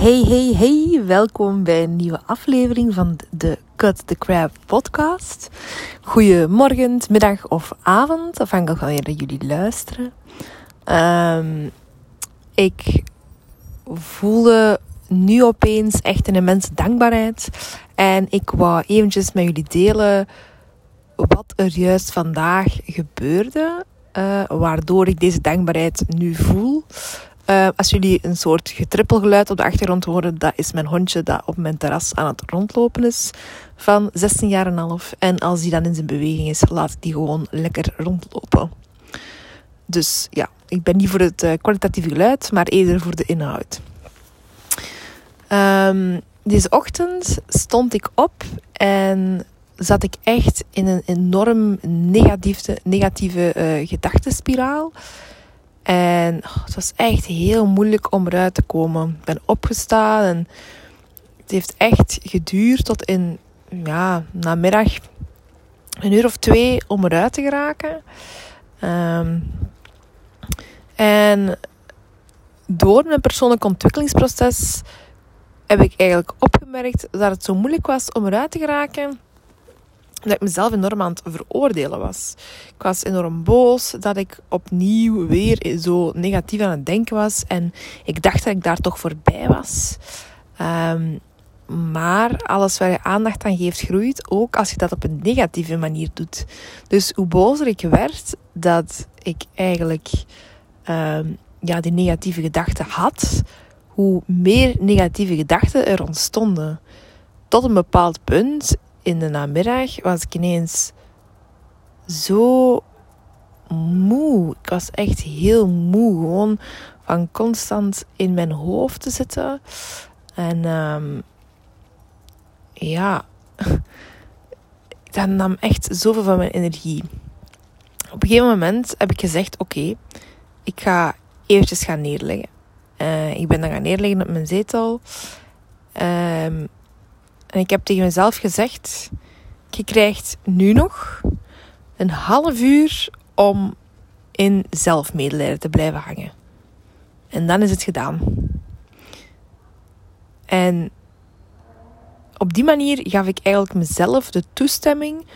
Hey, hey, hey, welkom bij een nieuwe aflevering van de Cut the Crab podcast. Goedemorgen, middag of avond, afhankelijk van wanneer jullie luisteren. Um, ik voelde nu opeens echt een immense dankbaarheid. En ik wou eventjes met jullie delen wat er juist vandaag gebeurde. Uh, waardoor ik deze dankbaarheid nu voel. Uh, als jullie een soort getrippelgeluid op de achtergrond horen, dat is mijn hondje dat op mijn terras aan het rondlopen is van 16 jaar en half. En als die dan in zijn beweging is, laat die gewoon lekker rondlopen. Dus ja, ik ben niet voor het uh, kwalitatieve geluid, maar eerder voor de inhoud. Um, deze ochtend stond ik op en zat ik echt in een enorm negatieve, negatieve uh, gedachtenspiraal. En oh, het was echt heel moeilijk om eruit te komen. Ik ben opgestaan en het heeft echt geduurd tot in ja, namiddag een uur of twee om eruit te geraken. Um, en door mijn persoonlijk ontwikkelingsproces heb ik eigenlijk opgemerkt dat het zo moeilijk was om eruit te geraken dat ik mezelf enorm aan het veroordelen was. Ik was enorm boos dat ik opnieuw weer zo negatief aan het denken was. En ik dacht dat ik daar toch voorbij was. Um, maar alles waar je aandacht aan geeft, groeit. Ook als je dat op een negatieve manier doet. Dus hoe bozer ik werd dat ik eigenlijk um, ja, die negatieve gedachten had, hoe meer negatieve gedachten er ontstonden. Tot een bepaald punt in de namiddag was ik ineens zo moe. Ik was echt heel moe. Gewoon van constant in mijn hoofd te zitten. En um, ja, dat nam echt zoveel van mijn energie. Op een gegeven moment heb ik gezegd: Oké, ik ga eventjes gaan neerleggen. Uh, ik ben dan gaan neerleggen op mijn zetel. Um, en ik heb tegen mezelf gezegd: je krijgt nu nog een half uur om in zelfmedelijden te blijven hangen. En dan is het gedaan. En op die manier gaf ik eigenlijk mezelf de toestemming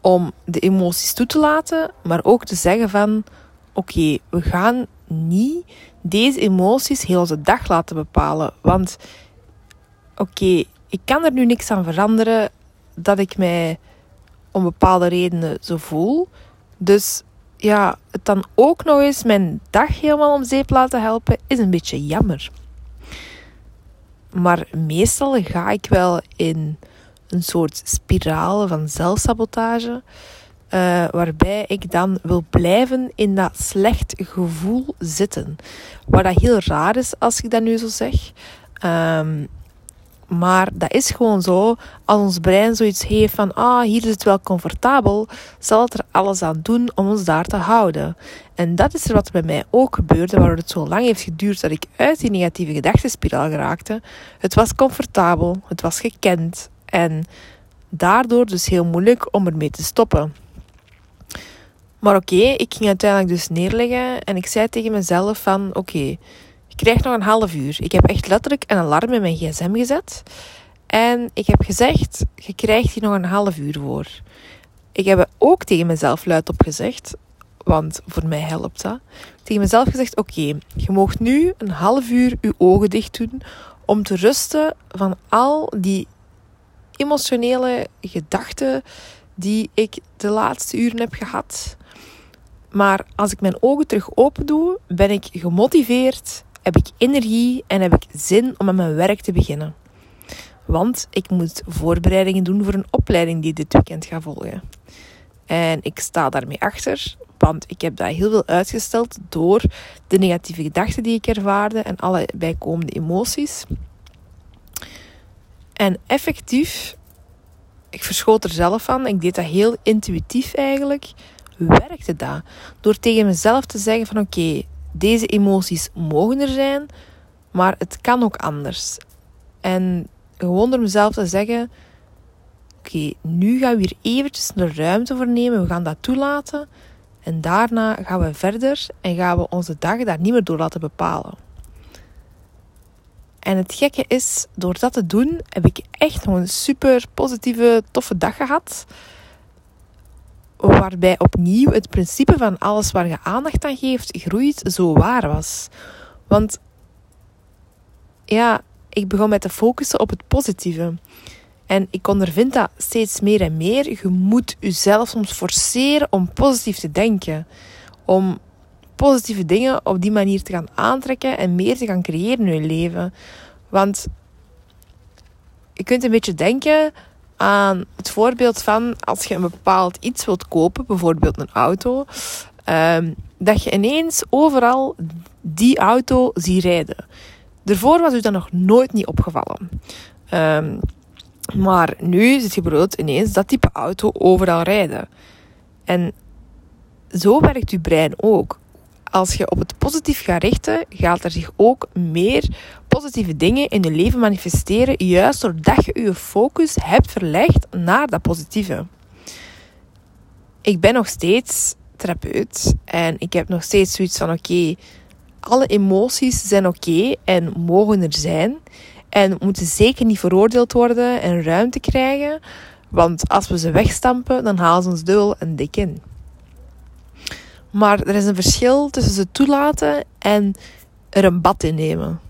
om de emoties toe te laten, maar ook te zeggen van oké, we gaan niet deze emoties heel onze dag laten bepalen. Want oké, ik kan er nu niks aan veranderen dat ik mij om bepaalde redenen zo voel. Dus ja, het dan ook nog eens mijn dag helemaal om zeep laten helpen, is een beetje jammer. Maar meestal ga ik wel in een soort spiraal van zelfsabotage. Uh, waarbij ik dan wil blijven in dat slecht gevoel zitten. Wat dat heel raar is als ik dat nu zo zeg. Um, maar dat is gewoon zo. Als ons brein zoiets heeft van, ah, hier is het wel comfortabel, zal het er alles aan doen om ons daar te houden. En dat is er wat bij mij ook gebeurde, waardoor het zo lang heeft geduurd dat ik uit die negatieve gedachtenspiraal geraakte. Het was comfortabel, het was gekend en daardoor dus heel moeilijk om ermee te stoppen. Maar oké, ik ging uiteindelijk dus neerleggen en ik zei tegen mezelf van, oké, krijg nog een half uur. Ik heb echt letterlijk een alarm in mijn gsm gezet. En ik heb gezegd, je krijgt hier nog een half uur voor. Ik heb ook tegen mezelf luidop gezegd, want voor mij helpt dat. Tegen mezelf gezegd, oké, je mag nu een half uur je ogen dicht doen om te rusten van al die emotionele gedachten die ik de laatste uren heb gehad. Maar als ik mijn ogen terug open doe, ben ik gemotiveerd heb ik energie en heb ik zin om met mijn werk te beginnen. Want ik moet voorbereidingen doen voor een opleiding die dit weekend ga volgen. En ik sta daarmee achter, want ik heb dat heel veel uitgesteld door de negatieve gedachten die ik ervaarde en alle bijkomende emoties. En effectief, ik verschoot er zelf van, ik deed dat heel intuïtief eigenlijk, werkte dat. Door tegen mezelf te zeggen van oké, deze emoties mogen er zijn, maar het kan ook anders. En gewoon door mezelf te zeggen: Oké, nu gaan we hier eventjes de ruimte voor nemen, we gaan dat toelaten. En daarna gaan we verder en gaan we onze dag daar niet meer door laten bepalen. En het gekke is, door dat te doen, heb ik echt nog een super positieve, toffe dag gehad. Waarbij opnieuw het principe van alles waar je aandacht aan geeft, groeit, zo waar was. Want ja, ik begon met te focussen op het positieve. En ik ondervind dat steeds meer en meer. Je moet jezelf soms forceren om positief te denken. Om positieve dingen op die manier te gaan aantrekken en meer te gaan creëren in je leven. Want je kunt een beetje denken aan het voorbeeld van als je een bepaald iets wilt kopen, bijvoorbeeld een auto, um, dat je ineens overal die auto ziet rijden. Daarvoor was u dat nog nooit niet opgevallen. Um, maar nu zit je bijvoorbeeld ineens dat type auto overal rijden. En zo werkt je brein ook. Als je op het positief gaat richten, gaat er zich ook meer positieve dingen in je leven manifesteren, juist doordat je je focus hebt verlegd naar dat positieve. Ik ben nog steeds therapeut en ik heb nog steeds zoiets van: oké, alle emoties zijn oké en mogen er zijn. En moeten zeker niet veroordeeld worden en ruimte krijgen. Want als we ze wegstampen, dan halen ze ons dubbel en dik in. Maar er is een verschil tussen ze toelaten en er een bad in nemen.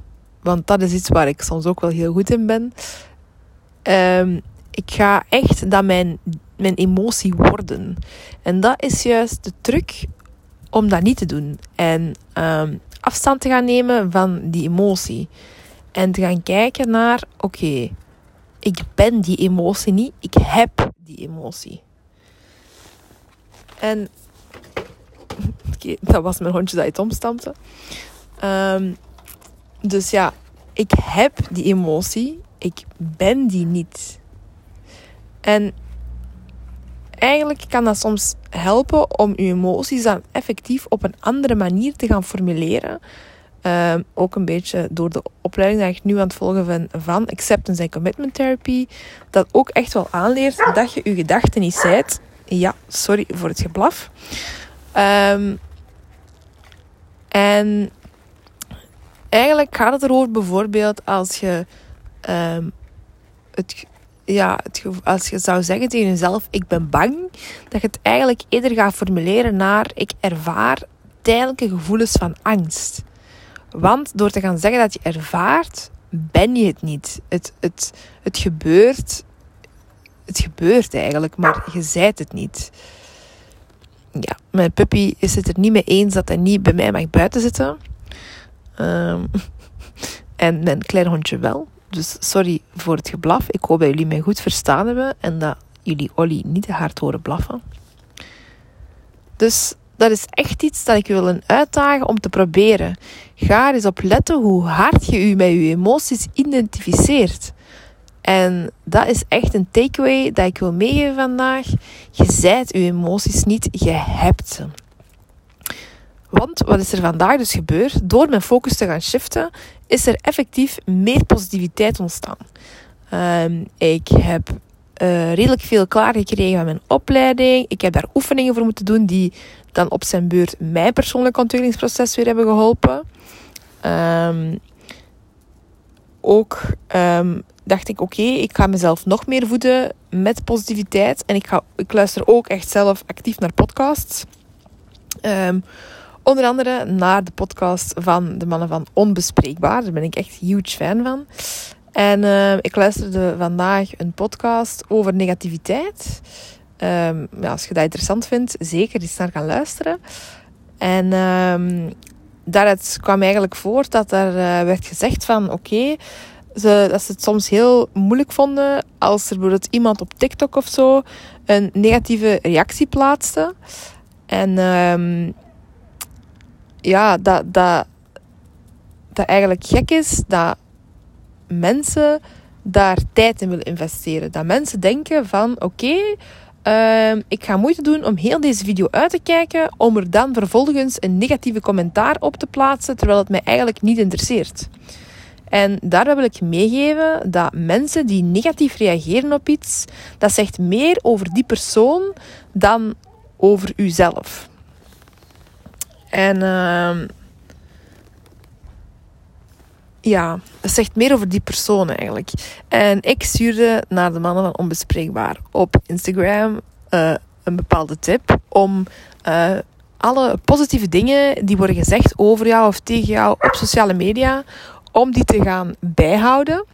Want dat is iets waar ik soms ook wel heel goed in ben. Um, ik ga echt dat mijn, mijn emotie worden. En dat is juist de truc om dat niet te doen. En um, afstand te gaan nemen van die emotie. En te gaan kijken naar, oké, ik ben die emotie niet, ik heb die emotie. En, dat was mijn hondje dat het omstampte. Um, dus ja, ik heb die emotie, ik ben die niet. En eigenlijk kan dat soms helpen om je emoties dan effectief op een andere manier te gaan formuleren. Ehm, ook een beetje door de opleiding die ik nu aan het volgen ben van Acceptance en Commitment Therapy. Dat ook echt wel aanleert dat je je gedachten niet zijt. Ja, sorry voor het geblaf. Um, en eigenlijk gaat het erover bijvoorbeeld als je um, het, ja, het, als je zou zeggen tegen jezelf: Ik ben bang, dat je het eigenlijk eerder gaat formuleren naar: Ik ervaar tijdelijke gevoelens van angst. Want door te gaan zeggen dat je ervaart, ben je het niet. Het, het, het gebeurt. Het gebeurt eigenlijk, maar je zijt het niet. Ja, mijn puppy is het er niet mee eens dat hij niet bij mij mag buiten zitten. Um, en mijn klein hondje wel. Dus sorry voor het geblaf. Ik hoop dat jullie mij goed verstaan hebben en dat jullie Olly niet te hard horen blaffen. Dus dat is echt iets dat ik wil uitdagen om te proberen. Ga eens op letten hoe hard je je met je emoties identificeert. En dat is echt een takeaway dat ik wil meegeven vandaag. Je zijt je emoties niet, je hebt ze. Want wat is er vandaag dus gebeurd? Door mijn focus te gaan shiften, is er effectief meer positiviteit ontstaan. Um, ik heb uh, redelijk veel klaargekregen van mijn opleiding. Ik heb daar oefeningen voor moeten doen die dan op zijn beurt mijn persoonlijk ontwikkelingsproces weer hebben geholpen. Um, ook um, dacht ik, oké, ik ga mezelf nog meer voeden met positiviteit. En ik, ga, ik luister ook echt zelf actief naar podcasts. Um, onder andere naar de podcast van de mannen van Onbespreekbaar. Daar ben ik echt huge fan van. En uh, ik luisterde vandaag een podcast over negativiteit. Ja, als je dat interessant vindt, zeker eens naar gaan luisteren. En um, daaruit kwam eigenlijk voort dat er uh, werd gezegd van oké, ze, dat ze het soms heel moeilijk vonden als er bijvoorbeeld iemand op TikTok of zo een negatieve reactie plaatste. En um, ja, dat, dat, dat eigenlijk gek is dat mensen daar tijd in willen investeren. Dat mensen denken van oké, uh, ik ga moeite doen om heel deze video uit te kijken, om er dan vervolgens een negatieve commentaar op te plaatsen, terwijl het mij eigenlijk niet interesseert. En daar wil ik meegeven dat mensen die negatief reageren op iets, dat zegt meer over die persoon dan over uzelf. En uh, ja, dat zegt meer over die persoon eigenlijk. En ik stuurde naar de mannen van Onbespreekbaar op Instagram uh, een bepaalde tip om uh, alle positieve dingen die worden gezegd over jou of tegen jou op sociale media, om die te gaan bijhouden.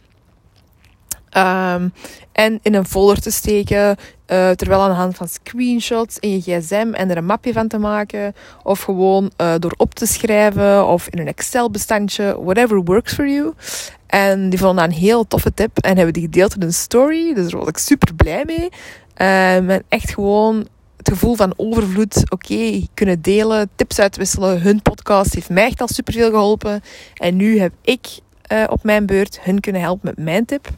Um, en in een folder te steken, uh, terwijl aan de hand van screenshots in je gsm en er een mapje van te maken. Of gewoon uh, door op te schrijven of in een Excel-bestandje, whatever works for you. En die vonden dat een heel toffe tip en hebben die gedeeld in een story. Dus daar was ik super blij mee. Um, en echt gewoon het gevoel van overvloed. Oké, kunnen delen, tips uitwisselen. Hun podcast heeft mij echt al superveel geholpen. En nu heb ik uh, op mijn beurt hun kunnen helpen met mijn tip.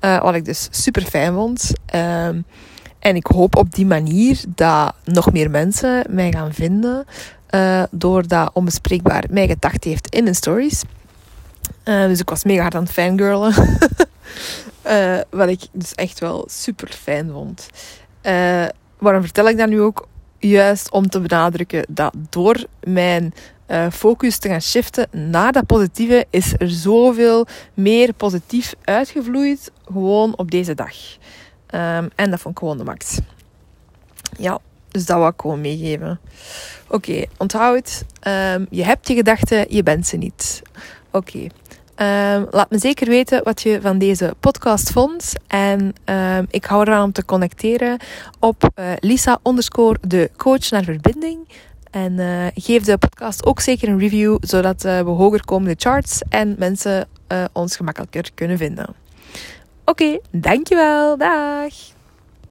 Uh, wat ik dus super fijn vond. Um, en ik hoop op die manier dat nog meer mensen mij gaan vinden. Uh, doordat onbespreekbaar mij gedacht heeft in mijn stories. Dus ik was mega hard aan het fangirlen. wat ik dus echt wel super fijn vond. Waarom vertel ik dat nu ook? Juist om te benadrukken dat door mijn focus te gaan shiften naar dat positieve, is er zoveel meer positief uitgevloeid. Gewoon op deze dag. Um, en dat vond ik gewoon de max. Ja, dus dat wil ik gewoon meegeven. Oké, onthoud. Um, je hebt je gedachten, je bent ze niet. Oké. Um, laat me zeker weten wat je van deze podcast vond. En um, ik hou eraan om te connecteren op uh, Lisa underscore de coach naar verbinding. En uh, geef de podcast ook zeker een review, zodat uh, we hoger komen in de charts en mensen ons gemakkelijker kunnen vinden. Oké, dankjewel. Dag.